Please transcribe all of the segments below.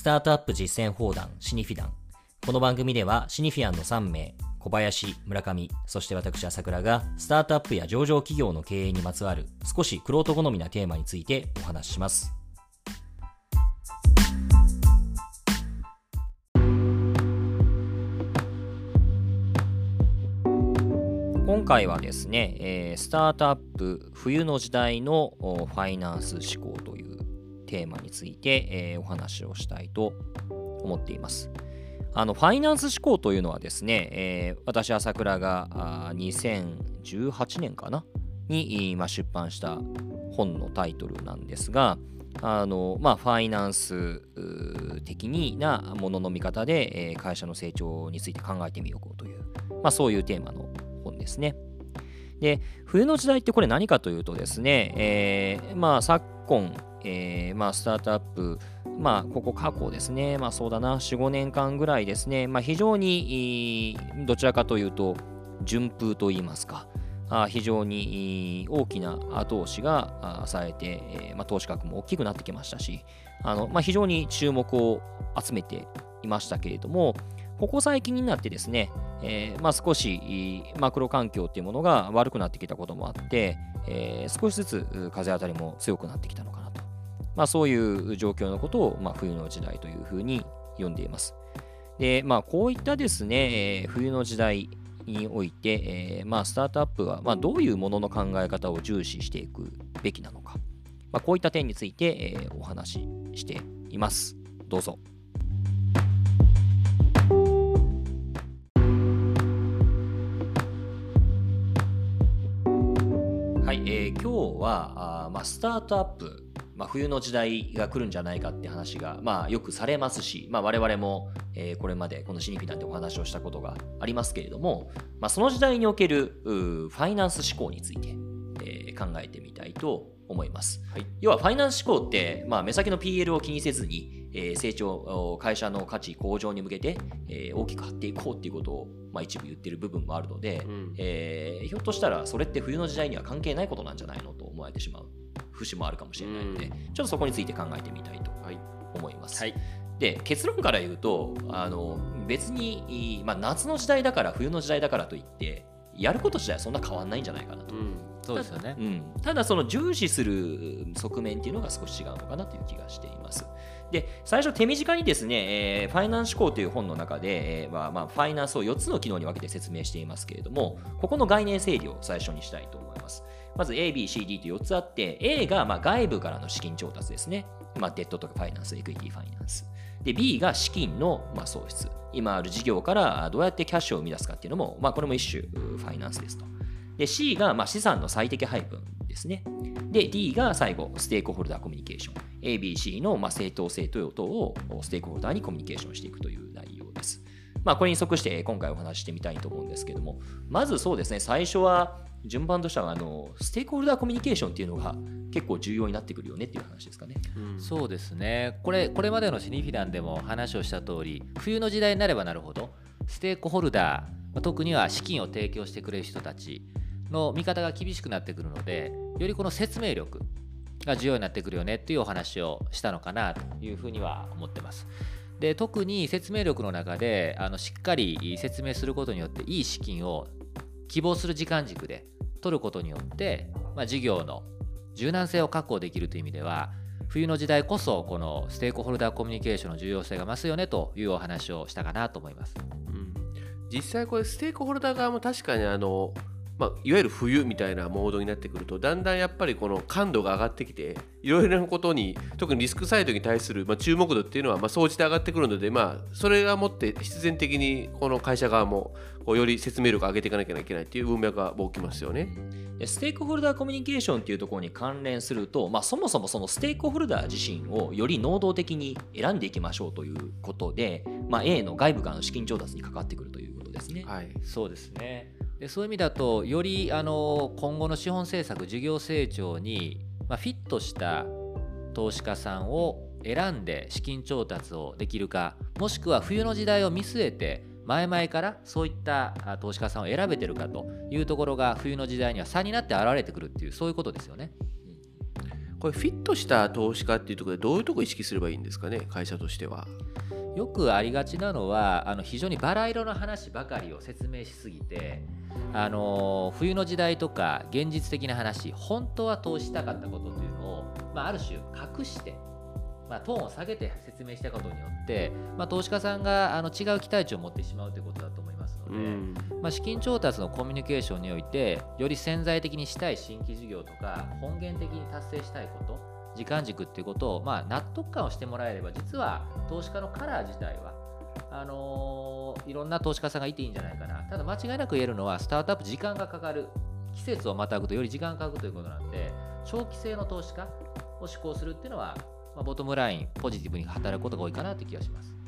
スタートアップ実践放談シニフィダン。この番組ではシニフィアンの3名、小林、村上、そして私朝倉がスタートアップや上場企業の経営にまつわる少しクロート好みなテーマについてお話しします。今回はですね、えー、スタートアップ冬の時代のファイナンス思考というテーマについて、えー、お話をしたいと思っています。あのファイナンス思考というのはですね、えー、私、朝倉が2018年かな？に、まあ、出版した本のタイトルなんですが、あのまあ、ファイナンス的なものの見方で、えー、会社の成長について考えてみようという、まあ、そういうテーマの本ですね。で、冬の時代ってこれ何かというとですね、えー、まあ昨今、えー、まあ、スタートアップ、まあ、ここ過去ですね、まあ、そうだな、4、5年間ぐらいですね、まあ、非常に、どちらかというと、順風といいますか、あ非常に大きな後押しがされて、え、まあ、投資額も大きくなってきましたし、あのまあ、非常に注目を集めていましたけれども、ここ最近になってですね、えー、まあ、少しマクロ環境っていうものが悪くなってきたこともあって、えー、少しずつ風当たりも強くなってきたのか。まあ、そういう状況のことを、まあ、冬の時代というふうに呼んでいます。で、まあ、こういったですね、えー、冬の時代において、えー、まあ、スタートアップは、まあ、どういうものの考え方を重視していくべきなのか、まあ、こういった点について、えー、お話ししています。どうぞ。はい、えー、今日はあ、まあ、スタートアップ、まあ、冬の時代が来るんじゃないかって話が、まあ、よくされますし、まあ、我々も、えー、これまでこのシニフィナンでお話をしたことがありますけれども、まあ、その時代におけるファイナンス思考について、えー、考えてみたいと思います。はい、要はファイナンス思考って、まあ、目先の PL を気にせずに、えー、成長、会社の価値向上に向けて、えー、大きく張っていこうっていうことを、まあ、一部言ってる部分もあるので、うん、えー、ひょっとしたらそれって冬の時代には関係ないことなんじゃないのと思われてしまう節もあるかもしれないので、うん、ちょっとそこについて考えてみたいと思います。はい、で結論から言うとあの別に、まあ、夏の時代だから冬の時代だからといってやること自体はそんな変わんないんじゃないかなと。うんそうですよね、うん、ただその重視する側面っていうのが少し違うのかなという気がしています。で、最初手短にですね、えー、ファイナンス思考という本の中で、えーまあまあ、ファイナンスを4つの機能に分けて説明していますけれども、ここの概念整理を最初にしたいと思います。まず A、B、C、D と4つあって、A がまあ外部からの資金調達ですね。まあ、デッドとかファイナンス、エクイティファイナンス。で、B が資金のまあ創出。今ある事業からどうやってキャッシュを生み出すかっていうのも、まあ、これも一種ファイナンスですと。で、C がまあ資産の最適配分ですね。で、D が最後、ステークホルダーコミュニケーション。ABC のまあ正当性という等をステークホルダーにコミュニケーションしていくという内容です。まあ、これに即して今回お話ししてみたいと思うんですけども、まずそうですね、最初は順番としてはあのステークホルダーコミュニケーションっていうのが結構重要になってくるよねっていう話ですかね。うん、そうですねこれこれまでのシニフィランでも話をした通り冬の時代になればなるほどステークホルダー特には資金を提供してくれる人たちの見方が厳しくなってくるのでよりこの説明力が重要になってくるよねっていうお話をしたのかなというふうには思ってます。で特に説明力の中であのしっかり説明することによっていい資金を希望する時間軸で取ることによって、まあ、事業の柔軟性を確保できるという意味では冬の時代こそこのステークホルダーコミュニケーションの重要性が増すよねというお話をしたかなと思います。うん、実際これステークホルダー側も確かにあのまあ、いわゆる冬みたいなモードになってくるとだんだんやっぱりこの感度が上がってきていろいろなことに特にリスクサイドに対する、まあ、注目度っていうのはまあ総じて上がってくるので、まあ、それがもって必然的にこの会社側もこうより説明力を上げていかなきゃいけないっていう文脈が起きますよね。ステークホルダーコミュニケーションっていうところに関連すると、まあ、そもそもそのステークホルダー自身をより能動的に選んでいきましょうということで、まあ、A の外部からの資金調達に関わってくるということですね。はい、そうですねでそういう意味だとよりあの今後の資本政策事業成長に、まあ、フィットした投資家さんを選んで資金調達をできるかもしくは冬の時代を見据えて前々からそういった投資家さんを選べてるかというところが冬の時代には差になって現れてくるっていうそういうことですよね。これフィットした投資家っていうところでどういうところ意識すればいいんですかね会社としては。よくありがちなのはあの非常にバラ色の話ばかりを説明しすぎてあの冬の時代とか現実的な話本当は投資したかったことというのを、まあ、ある種隠して、まあ、トーンを下げて説明したことによって、まあ、投資家さんがあの違う期待値を持ってしまうということだと思いますので、うん。まあ、資金調達のコミュニケーションにおいてより潜在的にしたい新規事業とか本源的に達成したいこと時間軸っていうことを、まあ、納得感をしてもらえれば実は投資家のカラー自体はあのーいろんな投資家さんがいていいんじゃないかなただ間違いなく言えるのはスタートアップ時間がかかる季節をまたぐとより時間がかかるということなんで長期性の投資家を志向するっていうのは、まあ、ボトムラインポジティブに働くことが多いかなという気がします。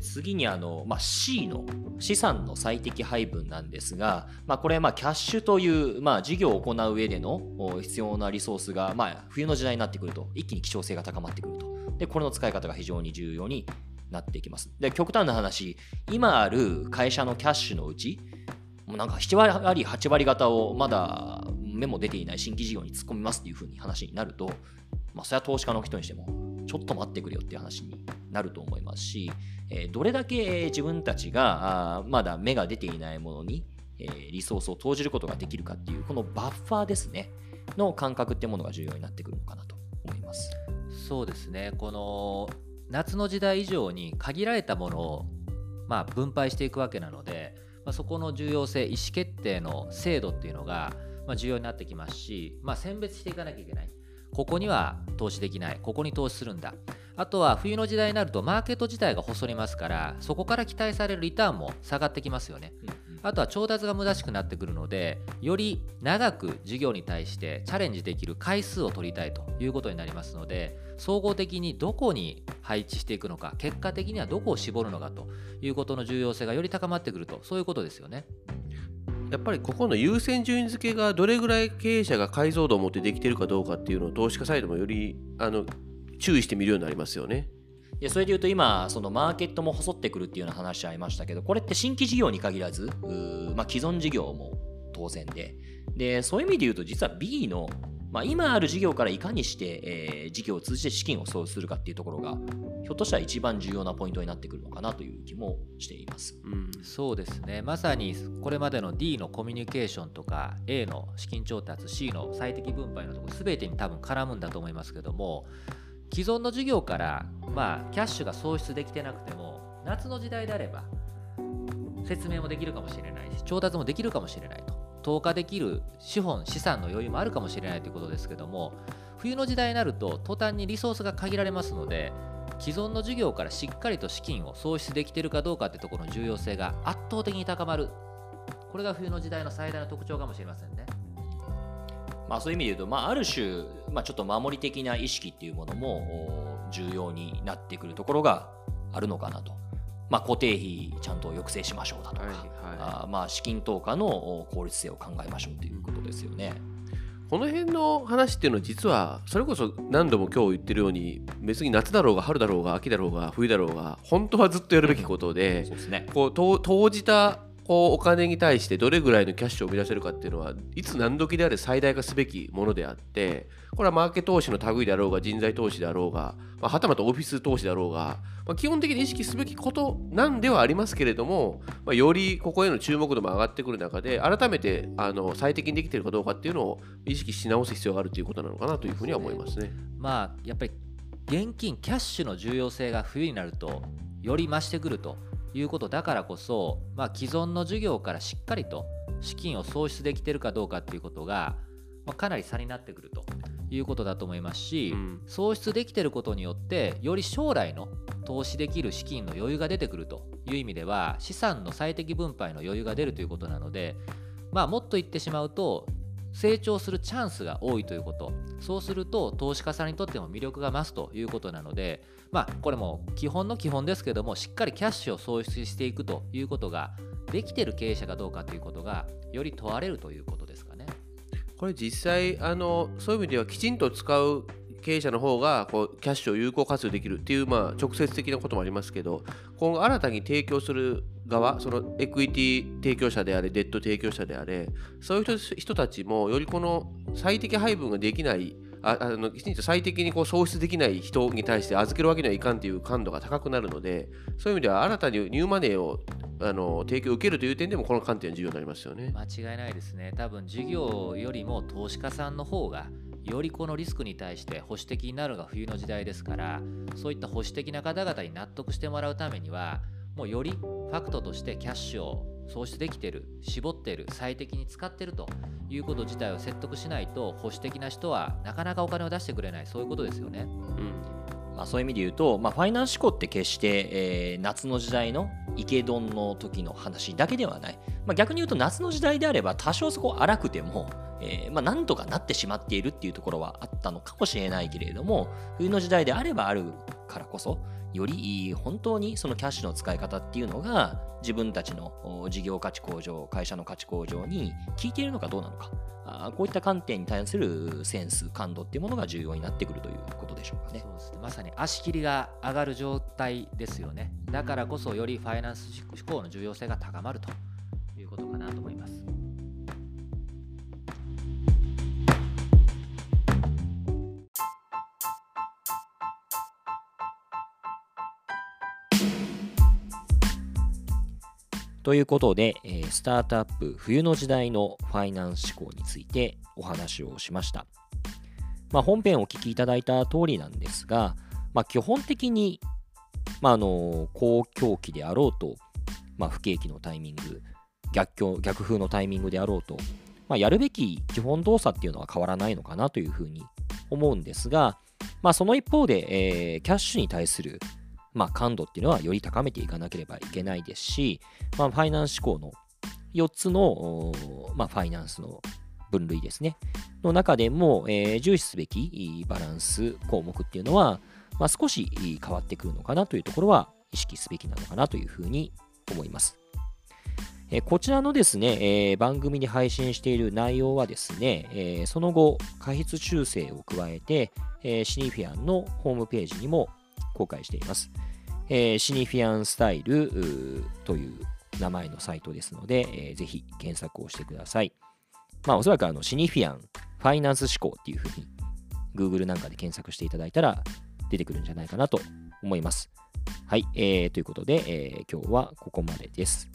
次にあの、まあ、C の資産の最適配分なんですが、まあ、これまあキャッシュという、まあ、事業を行う上での必要なリソースが、まあ、冬の時代になってくると一気に希少性が高まってくると。でこれの使い方が非常に重要になっていきます。で極端な話今ある会社のキャッシュのうちもうなんか7割8割方をまだ目も出ていない新規事業に突っ込みますっていうふうに話になると、まあ、それは投資家の人にしてもちょっと待ってくれよっていう話になると思いますし、えどれだけ自分たちがまだ目が出ていないものに、えリソースを投じることができるかっていうこのバッファーですねの感覚ってものが重要になってくるのかなと思います。そうですね。この夏の時代以上に限られたものを、まあ、分配していくわけなので、ま、そこの重要性意思決定の精度っていうのが、ま、重要になってきますし、ま、選別していかなきゃいけない。ここには投資できない。ここに投資するんだ。あとは冬の時代になるとマーケット自体が細りますからそこから期待されるリターンも下がってきますよねあとは調達が難しくなってくるので、より長く事業に対してチャレンジできる回数を取りたいということになりますので、総合的にどこに配置していくのか、結果的にはどこを絞るのかということの重要性がより高まってくると、そういうことですよね。やっぱりここの優先順位付けがどれぐらい経営者が解像度を持ってできてるかどうかっていうのを投資家サイドもよりあの注意してみるようになりますよね。でそれで言うと今そのマーケットも細ってくるっていうような話ありましたけどこれって新規事業に限らずまあ、既存事業も当然ででそういう意味で言うと実は B の、まあ、今ある事業からいかにして、えー事業を通じて資金を創出するかっていうところがひょっとしたら一番重要なポイントになってくるのかなという気もしています。うんそうですね。まさにこれまでの D のコミュニケーションとか A の資金調達、C の最適分配のところ全てに多分絡むんだと思いますけども、既存の事業から、まあ、キャッシュが創出できてなくても、夏の時代であれば、説明もできるかもしれないし、調達もできるかもしれないと。投下できる資本、資産の余裕もあるかもしれないということですけども、冬の時代になると、途端にリソースが限られますので、既存の事業からしっかりと資金を創出できているかどうかってところの重要性が圧倒的に高まる。これが冬の時代の最大の特徴かもしれませんね。まあ、そういう意味で言うと、まあ、ある種、まあ、ちょっと守り的な意識っていうものもお重要になってくるところがあるのかなと。まあ、固定費ちゃんと抑制しましょうだとか、はいはいあーまあ、資金投下のお効率性を考えましょうということですよね。この辺の話っていうのは実はそれこそ何度も今日言ってるように別に夏だろうが春だろうが秋だろうが冬だろうが本当はずっとやるべきことでそうですね。こう投投じたこうお金に対してどれぐらいのキャッシュを生み出せるかっていうのはいつ何時であれ最大化すべきものであってこれはマーケット投資の類であろうが人材投資であろうが、まあ、はたまたオフィス投資であろうが、まあ、基本的に意識すべきことなんではありますけれども、まあ、よりここへの注目度も上がってくる中で改めてあの最適にできているかどうかっていうのを意識し直す必要があるということなのかなというふうには思いますね。まあ、やっぱり現金、キャッシュの重要性が冬になるとより増してくるということだからこそ、まあ、既存の事業からしっかりと資金を創出できているかどうかっていうことが、まあ、かなり差になってくるということだと思いますし、うん。創出できていることによってより将来の投資できる資金の余裕が出てくるという意味では資産の最適分配の余裕が出るということなので、まあ、もっと言ってしまうと成長するチャンスが多いということそうすると投資家さんにとっても魅力が増すということなのでまあこれも基本の基本ですけどもしっかりキャッシュを創出していくということができてる経営者かどうかということがより問われるということですかね。これ実際あのそういう意味ではきちんと使う経営者の方がこうキャッシュを有効活用できるっていう、まあ、直接的なこともありますけど今後新たに提供する側そのエクイティ提供者であれデッド提供者であれそういう人たちもよりこの最適配分ができないああのきちんと最適にこう創出できない人に対して預けるわけにはいかんという感度が高くなるのでそういう意味では新たにニューマネーをあの提供を受けるという点でもこの観点は重要になりますよね。間違いないですね多分事業よりも投資家さんの方がよりこのリスクに対して保守的になるのが冬の時代ですからそういった保守的な方々に納得してもらうためにはもうよりファクトとしてキャッシュを創出できてる絞ってる最適に使ってるということ自体を説得しないと保守的な人はなかなかお金を出してくれない。そういうことですよね。うん。まあ、そういう意味で言うと、まあ、ファイナンス思考って決して、えー夏の時代の池丼の時の話だけではない、まあ、逆に言うと夏の時代であれば多少そこ荒くても、えーまあ、なんとかなってしまっているっていうところはあったのかもしれないけれども冬の時代であればあるからこそより本当にそのキャッシュの使い方っていうのが自分たちの事業価値向上会社の価値向上に効いているのかどうなのか。あこういった観点に対するセンス感度っていうものが重要になってくるということでしょうかね。そうですね。まさに足切りが上がる状態ですよね。だからこそよりファイナンス思考の重要性が高まるということかなと思います。ということで、えースタートアップ冬の時代のファイナンス思考についてお話をしました。まあ、本編お聞きいただいた通りなんですが、まあ、基本的に、まあ、あの公共期であろうと、まあ、不景気のタイミング逆境逆風のタイミングであろうと、まあ、やるべき基本動作っていうのは変わらないのかなというふうに思うんですが、まあ、その一方で、えーキャッシュに対する、まあ、感度っていうのはより高めていかなければいけないですし、まあ、ファイナンス思考の4つの、まあ、ファイナンスの分類ですね。の中でも、えー重視すべきバランス項目っていうのは、まあ、少し変わってくるのかなというところは意識すべきなのかなというふうに思います。えーこちらのですね、えー番組に配信している内容はですね、えーその後、過筆修正を加えて、えーシニフィアンのホームページにも公開しています。えーシニフィアンスタイルという名前のサイトですので、えーぜひ検索をしてください。まあ、おそらくあのシニフィアンファイナンス思考っていうふうに Google なんかで検索していただいたら出てくるんじゃないかなと思います。はい、えーということで、えー今日はここまでです。